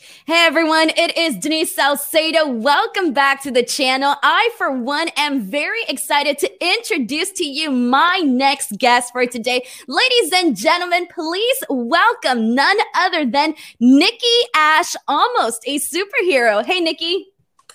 Hey everyone, it is Denise Salcedo. Welcome back to the channel. I, for one, am very excited to introduce to you my next guest for today. Ladies and gentlemen, please welcome none other than Nikki Ash, almost a superhero. Hey, Nikki.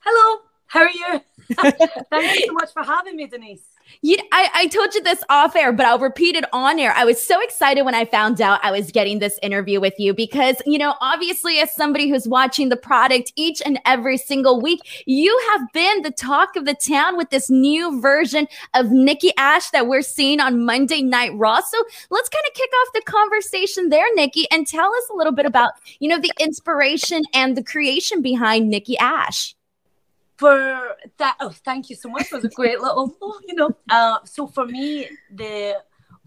Hello, how are you? Thank you so much for having me, Denise. You, I, I told you this off air, but I'll repeat it on air. I was so excited when I found out I was getting this interview with you because, you know, obviously, as somebody who's watching the product each and every single week, you have been the talk of the town with this new version of Nikki Ash that we're seeing on Monday Night Raw. So let's kind of kick off the conversation there, Nikki, and tell us a little bit about, you know, the inspiration and the creation behind Nikki Ash for that oh thank you so much. It was a great little oh, you know. Uh, so for me the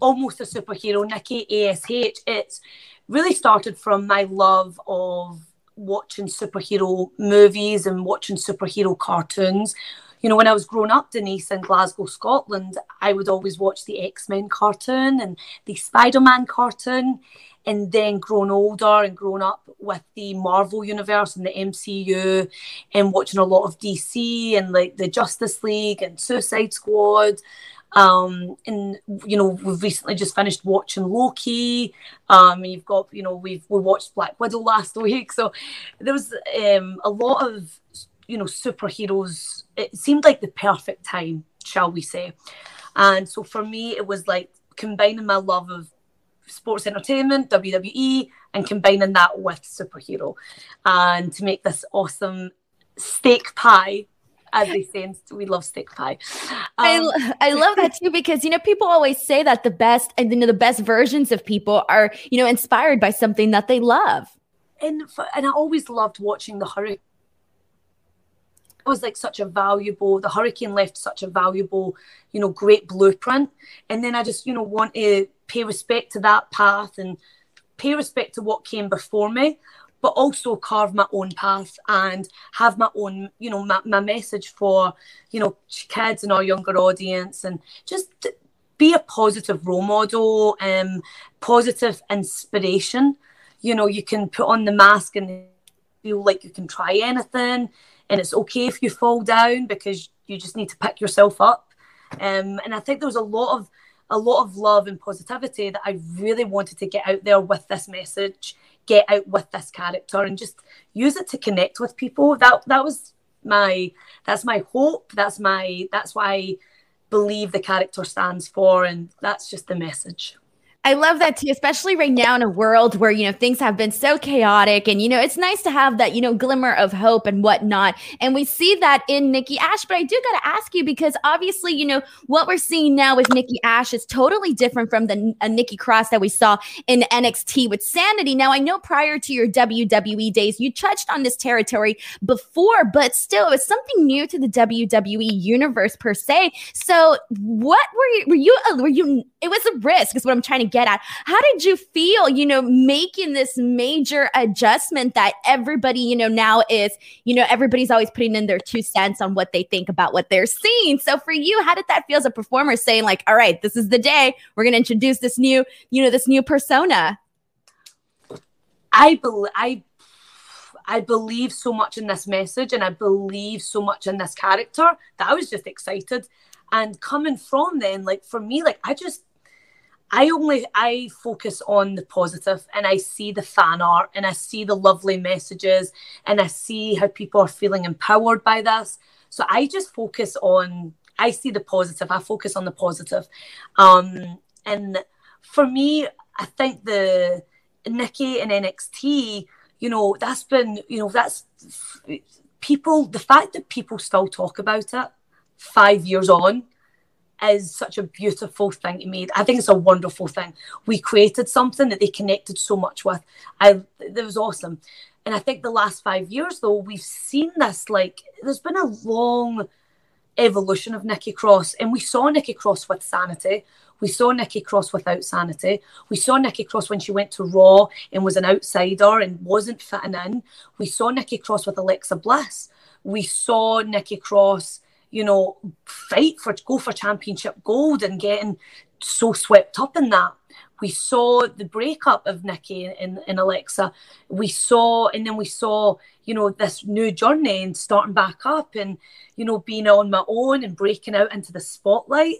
almost a superhero nikki ash it's really started from my love of watching superhero movies and watching superhero cartoons. You know when i was growing up denise in glasgow scotland i would always watch the x-men cartoon and the spider-man cartoon and then grown older and grown up with the Marvel universe and the MCU and watching a lot of DC and like the Justice League and Suicide Squad. Um, and you know, we've recently just finished watching Loki. Um, you've got, you know, we've we watched Black Widow last week. So there was um a lot of you know superheroes. It seemed like the perfect time, shall we say. And so for me, it was like combining my love of sports entertainment, WWE, and combining that with superhero, and to make this awesome steak pie. As they say, we love steak pie. Um, I, I love that too because you know people always say that the best and you know the best versions of people are you know inspired by something that they love. And and I always loved watching the hurricane It was like such a valuable the hurricane left such a valuable you know great blueprint and then i just you know want to pay respect to that path and pay respect to what came before me but also carve my own path and have my own you know my, my message for you know kids and our younger audience and just be a positive role model um positive inspiration. You know you can put on the mask and feel like you can try anything and it's okay if you fall down because you just need to pick yourself up. Um, and i think there was a lot of a lot of love and positivity that I really wanted to get out there with this message, get out with this character, and just use it to connect with people. That that was my that's my hope. That's my that's why I believe the character stands for, and that's just the message. I love that too, especially right now in a world where, you know, things have been so chaotic and, you know, it's nice to have that, you know, glimmer of hope and whatnot. And we see that in Nikki Ash. But I do got to ask you because obviously, you know, what we're seeing now with Nikki Ash is totally different from the uh, Nikki Cross that we saw in NXT with Sanity. Now, I know prior to your WWE days, you touched on this territory before, but still, it was something new to the WWE universe per se. So, what were you, were you, uh, were you, it was a risk, is what I'm trying to get at. How did you feel, you know, making this major adjustment that everybody, you know, now is, you know, everybody's always putting in their two cents on what they think about what they're seeing. So for you, how did that feel as a performer saying, like, all right, this is the day we're going to introduce this new, you know, this new persona? I believe, I I believe so much in this message and I believe so much in this character that I was just excited. And coming from then, like for me, like I just I only I focus on the positive and I see the fan art and I see the lovely messages and I see how people are feeling empowered by this. So I just focus on I see the positive. I focus on the positive. Um and for me, I think the Nikki and NXT, you know, that's been, you know, that's people the fact that people still talk about it five years on is such a beautiful thing to me. I think it's a wonderful thing. We created something that they connected so much with. I it was awesome. And I think the last five years though, we've seen this like there's been a long evolution of Nikki Cross. And we saw Nikki Cross with sanity. We saw Nikki Cross without sanity. We saw Nikki Cross when she went to Raw and was an outsider and wasn't fitting in. We saw Nikki Cross with Alexa Bliss. We saw Nikki Cross you know, fight for go for championship gold and getting so swept up in that. we saw the breakup of Nikki and, and Alexa. We saw, and then we saw, you know, this new journey and starting back up and, you know, being on my own and breaking out into the spotlight.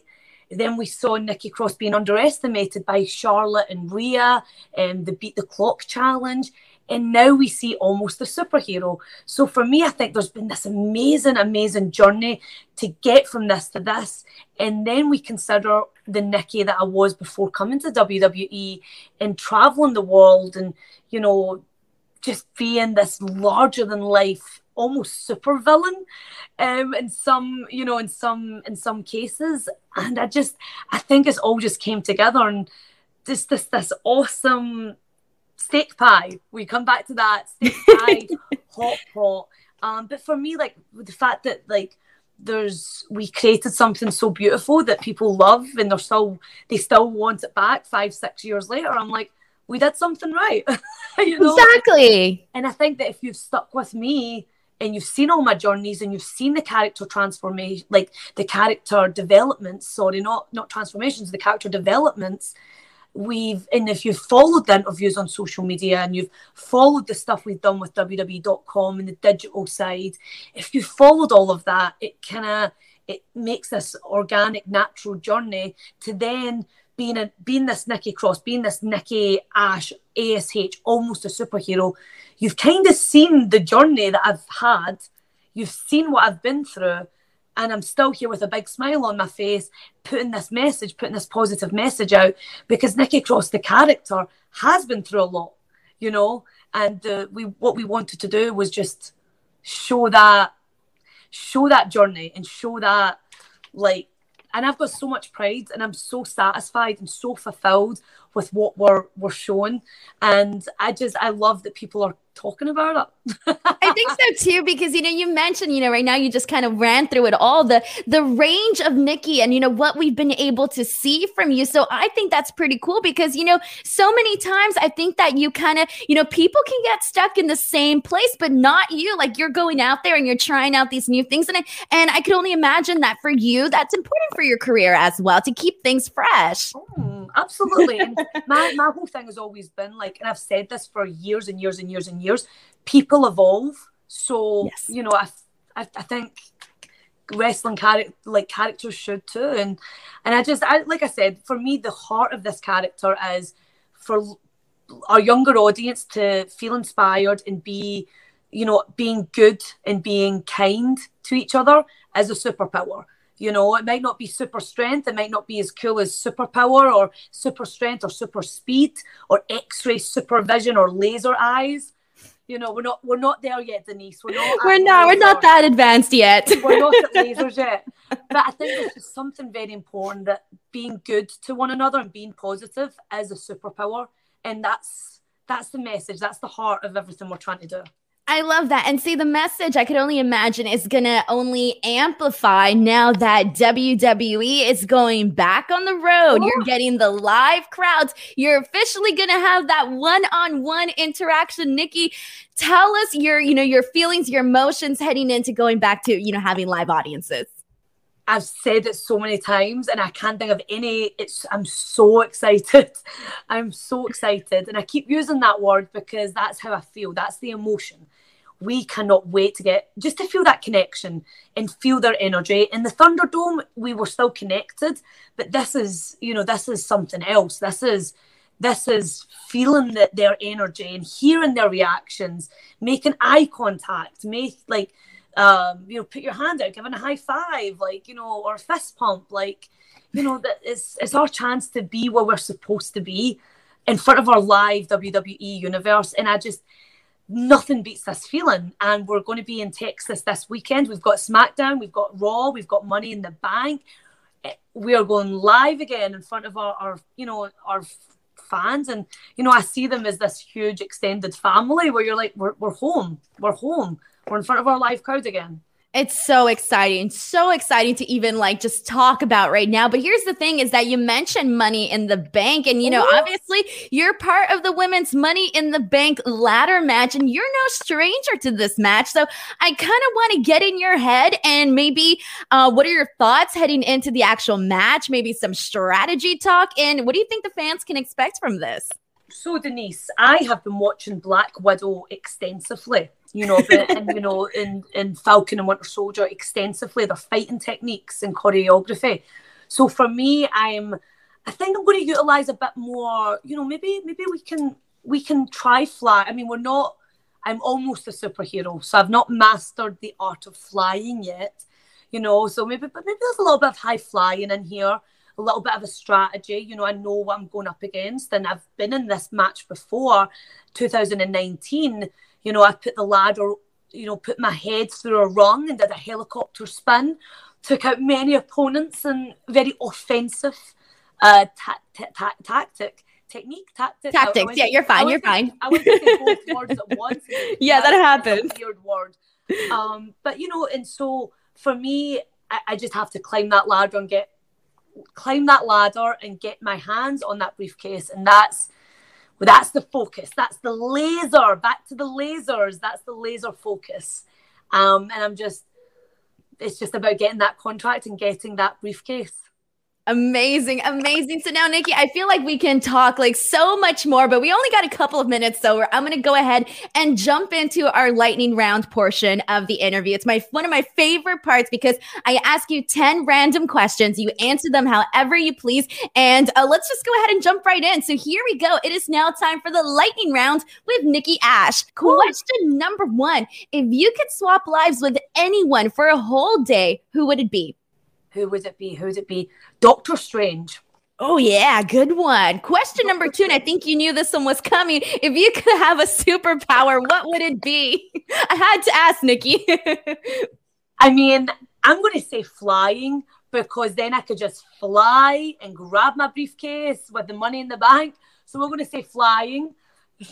Then we saw Nikki Cross being underestimated by Charlotte and Rhea and the Beat the Clock challenge. And now we see almost a superhero. So for me, I think there's been this amazing, amazing journey to get from this to this. And then we consider the Nikki that I was before coming to WWE and traveling the world and, you know, just being this larger than life almost super villain um in some you know in some in some cases and i just i think it's all just came together and just this this awesome steak pie. We come back to that steak pie, hot pot. Um, but for me, like the fact that like there's we created something so beautiful that people love and they're still they still want it back five six years later. I'm like, we did something right. you know? Exactly. And I think that if you've stuck with me and you've seen all my journeys and you've seen the character transformation like the character developments sorry not not transformations the character developments. We've and if you've followed the interviews on social media and you've followed the stuff we've done with wwe.com and the digital side if you followed all of that it kind of it makes this organic natural journey to then being a being this nikki cross being this nikki ash ash almost a superhero you've kind of seen the journey that i've had you've seen what i've been through and I'm still here with a big smile on my face, putting this message, putting this positive message out because Nikki Cross, the character, has been through a lot, you know. And uh, we what we wanted to do was just show that, show that journey and show that, like, and I've got so much pride and I'm so satisfied and so fulfilled with what we're we're showing, and I just I love that people are talking about it. I think so too, because you know, you mentioned, you know, right now you just kind of ran through it all, the the range of Nikki and you know what we've been able to see from you. So I think that's pretty cool because you know, so many times I think that you kind of, you know, people can get stuck in the same place, but not you. Like you're going out there and you're trying out these new things. And I and I could only imagine that for you, that's important for your career as well to keep things fresh. Mm, absolutely. and my, my whole thing has always been like, and I've said this for years and years and years and years, people evolve. So, yes. you know, I, I, I think wrestling character like characters should too and and i just I, like i said for me the heart of this character is for our younger audience to feel inspired and be you know being good and being kind to each other as a superpower you know, it might not be super strength, it might not be as cool as superpower or super strength or super speed or X-ray supervision or laser eyes. You know, we're not we're not there yet, Denise. We're not. we're not. We're not that advanced yet. we're not at lasers yet. But I think it's just something very important that being good to one another and being positive is a superpower, and that's that's the message. That's the heart of everything we're trying to do. I love that. And see, the message I could only imagine is going to only amplify now that WWE is going back on the road. You're oh. getting the live crowds. You're officially going to have that one-on-one interaction. Nikki, tell us your, you know, your feelings, your emotions heading into going back to, you know, having live audiences. I've said it so many times and I can't think of any it's I'm so excited. I'm so excited and I keep using that word because that's how I feel. That's the emotion we cannot wait to get just to feel that connection and feel their energy. In the Thunderdome, we were still connected, but this is, you know, this is something else. This is this is feeling that their energy and hearing their reactions, making eye contact, make like um, you know, put your hand out, giving a high five, like, you know, or fist pump, like, you know, that it's it's our chance to be where we're supposed to be in front of our live WWE universe. And I just nothing beats this feeling. And we're going to be in Texas this weekend. We've got SmackDown, we've got Raw, we've got Money in the Bank. Eh, we are going live again in front of our, our you know, our fans. And, you know, I see them as this huge extended family where you're like, we're, we're home, we're home, we're in front of our live crowd again. It's so exciting, so exciting to even like just talk about right now. But here's the thing is that you mentioned money in the bank. And, you know, Ooh. obviously you're part of the women's money in the bank ladder match, and you're no stranger to this match. So I kind of want to get in your head and maybe uh, what are your thoughts heading into the actual match? Maybe some strategy talk. And what do you think the fans can expect from this? So, Denise, I have been watching Black Widow extensively you know, but and you know, in in Falcon and Winter Soldier extensively, their fighting techniques and choreography. So for me, I'm I think I'm going to utilize a bit more. You know, maybe maybe we can we can try fly. I mean, we're not. I'm almost a superhero, so I've not mastered the art of flying yet. You know, so maybe but maybe there's a little bit of high flying in here a little bit of a strategy. You know, I know what I'm going up against, and I've been in this match before, 2019 you know, I put the ladder, you know, put my head through a rung and did a helicopter spin, took out many opponents and very offensive uh, ta- ta- ta- tactic. Technique, tactic. Tactics. yeah, you're fine. You're fine. I to say both words at once. yeah, that happened. weird word. Um, but you know, and so for me, I, I just have to climb that ladder and get climb that ladder and get my hands on that briefcase, and that's well, that's the focus. That's the laser. Back to the lasers. That's the laser focus. Um, and I'm just, it's just about getting that contract and getting that briefcase. Amazing, amazing. So now, Nikki, I feel like we can talk like so much more, but we only got a couple of minutes, so I'm going to go ahead and jump into our lightning round portion of the interview. It's my one of my favorite parts because I ask you ten random questions, you answer them however you please, and uh, let's just go ahead and jump right in. So here we go. It is now time for the lightning round with Nikki Ash. Question number one: If you could swap lives with anyone for a whole day, who would it be? Who would it be? Who would it be? Doctor Strange. Oh, yeah, good one. Question number two, and I think you knew this one was coming. If you could have a superpower, what would it be? I had to ask, Nikki. I mean, I'm going to say flying because then I could just fly and grab my briefcase with the money in the bank. So we're going to say flying,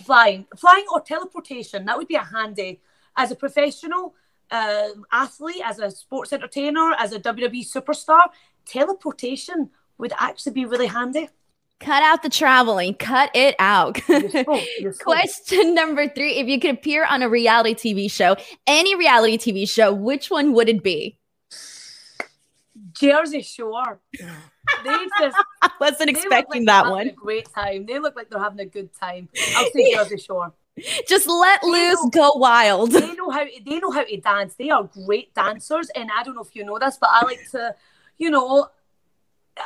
flying, flying or teleportation. That would be a handy. As a professional, uh, athlete, as a sports entertainer, as a WWE superstar, teleportation would actually be really handy. Cut out the traveling. Cut it out. Question number three If you could appear on a reality TV show, any reality TV show, which one would it be? Jersey Shore. They just wasn't expecting like that one. great time. They look like they're having a good time. I'll say Jersey Shore. Just let loose, know, go wild. They know how they know how to dance. They are great dancers, and I don't know if you know this, but I like to, you know,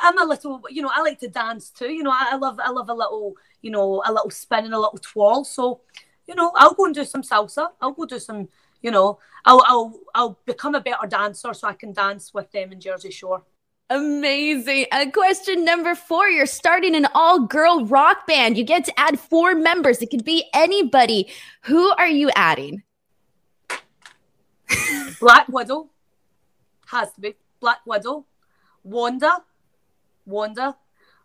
I'm a little, you know, I like to dance too. You know, I, I love, I love a little, you know, a little spin and a little twirl. So, you know, I'll go and do some salsa. I'll go do some, you know, I'll, I'll, I'll become a better dancer so I can dance with them in Jersey Shore. Amazing. And question number four you're starting an all girl rock band. You get to add four members. It could be anybody. Who are you adding? Black Widow. Has to be. Black Widow. Wanda. Wanda.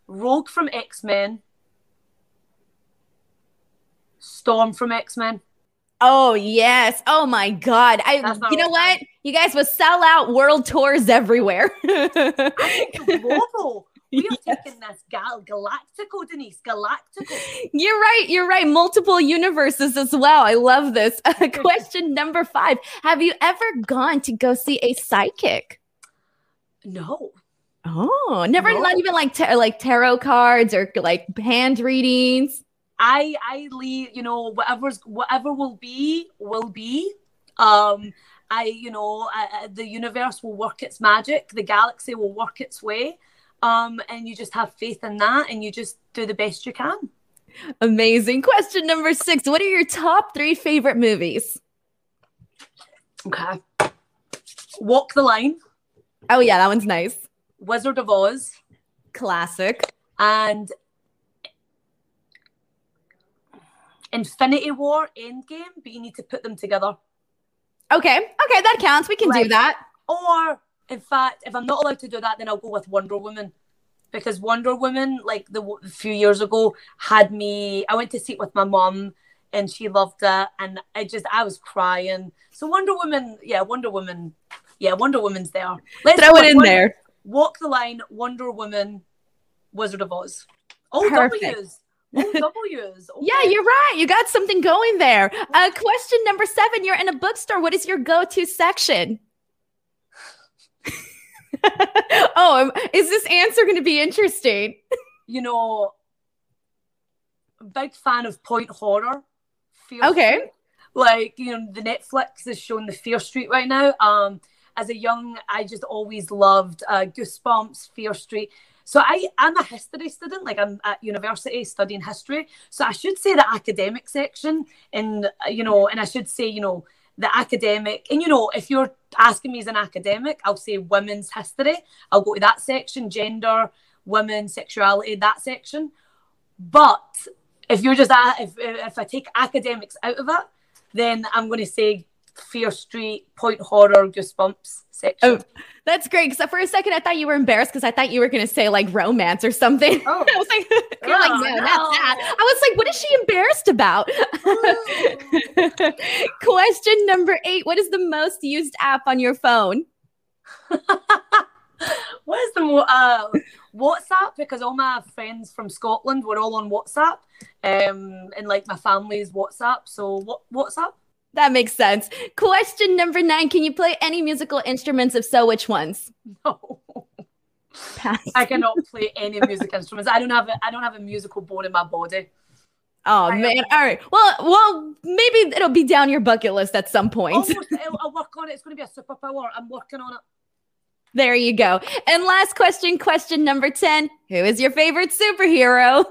Rogue from X Men. Storm from X Men. Oh yes. Oh my God. I you know what? You guys will sell out world tours everywhere. Global. We are yes. taking this gal galactical, Denise. Galactical. You're right. You're right. Multiple universes as well. I love this. Uh, question number five: Have you ever gone to go see a psychic? No. Oh, never. No. Not even like like tarot cards or like hand readings. I I leave, you know, whatever's whatever will be will be. Um, I, you know, I, the universe will work its magic. The galaxy will work its way. Um, and you just have faith in that, and you just do the best you can. Amazing. Question number six: What are your top three favorite movies? Okay. Walk the Line. Oh yeah, that one's nice. Wizard of Oz. Classic. And Infinity War, Endgame, but you need to put them together. Okay, okay, that counts. We can like, do that. Or, in fact, if I'm not allowed to do that, then I'll go with Wonder Woman. Because Wonder Woman, like the a few years ago, had me. I went to see it with my mom, and she loved it, and I just I was crying. So Wonder Woman, yeah, Wonder Woman Yeah, Wonder Woman's there. Let's Throw it in Wonder- there. Walk the line, Wonder Woman, Wizard of Oz. All Perfect. W's. All W's. Yeah, you're right. You got something going there. Uh, question number seven. You're in a bookstore. What is your go-to section? oh, um, is this answer going to be interesting? You know, big fan of point horror. Fear Okay. Street. Like, you know, the Netflix is showing the Fear Street right now. Um, as a young, I just always loved uh, Goosebumps, Fear Street. So I, I'm a history student, like I'm at university studying history. So I should say the academic section, and you know, and I should say, you know, the academic. And you know, if you're asking me as an academic, I'll say women's history. I'll go to that section, gender, women, sexuality, that section. But if you're just if if I take academics out of it, then I'm going to say Fear Street, Point Horror, Goosebumps section. Oh, that's great. Because for a second, I thought you were embarrassed because I thought you were going to say like romance or something. Oh. I was like, you're like, Oh, no, no. not that. I was like, what is she embarrassed about? Question number eight. What is the most used app on your phone? what is the mo- uh, WhatsApp? Because all my friends from Scotland were all on WhatsApp, um, and like my family's WhatsApp. So what WhatsApp? That makes sense. Question number nine. Can you play any musical instruments? If so, which ones? No, Pass. I cannot play any music instruments. I don't have a, I don't have a musical bone in my body. Oh I man. All right. Well, well, maybe it'll be down your bucket list at some point. Almost, I'll, I'll work on it. It's going to be a superpower. I'm working on it. There you go. And last question, question number 10. Who is your favorite superhero?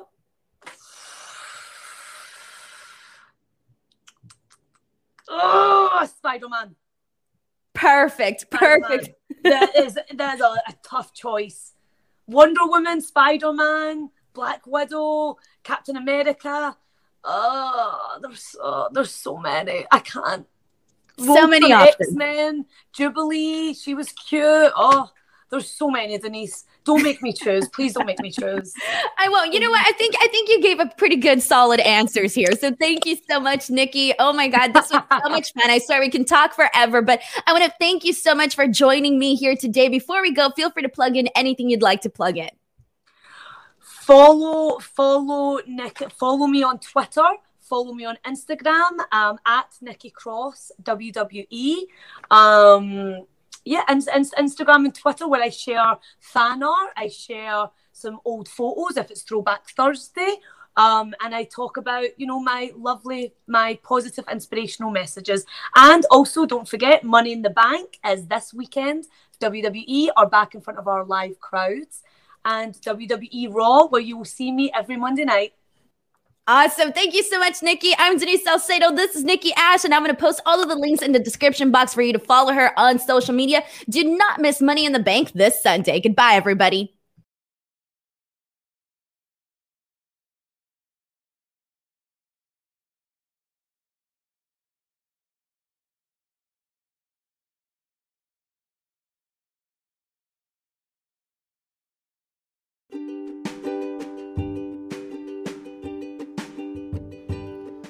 Oh, Spider Man. Perfect. Perfect. that is that is a, a tough choice. Wonder Woman, Spider Man, Black Widow, Captain America. Oh, there's so, there's so many. I can't. So many options. X Men, Jubilee. She was cute. Oh, there's so many. Denise, don't make me choose. Please don't make me choose. I won't. You know what? I think I think you gave a pretty good solid answers here. So thank you so much, Nikki. Oh my God, this was so much fun. I swear we can talk forever, but I want to thank you so much for joining me here today. Before we go, feel free to plug in anything you'd like to plug in. follow follow Nick follow me on Twitter follow me on Instagram um, at Nikki Cross WWE um, yeah and, and Instagram and Twitter where I share fan art I share some old photos if it's throwback Thursday um, and I talk about you know my lovely my positive inspirational messages. And also don't forget Money in the Bank is this weekend. WWE are back in front of our live crowds. And WWE Raw, where you will see me every Monday night. Awesome. Thank you so much, Nikki. I'm Denise Salcedo. This is Nikki Ash, and I'm going to post all of the links in the description box for you to follow her on social media. Do not miss Money in the Bank this Sunday. Goodbye, everybody.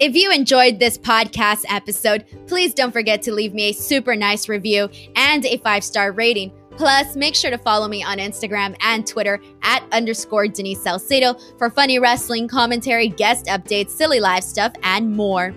If you enjoyed this podcast episode, please don't forget to leave me a super nice review and a five star rating. Plus, make sure to follow me on Instagram and Twitter at underscore Denise Salcedo for funny wrestling commentary, guest updates, silly live stuff, and more.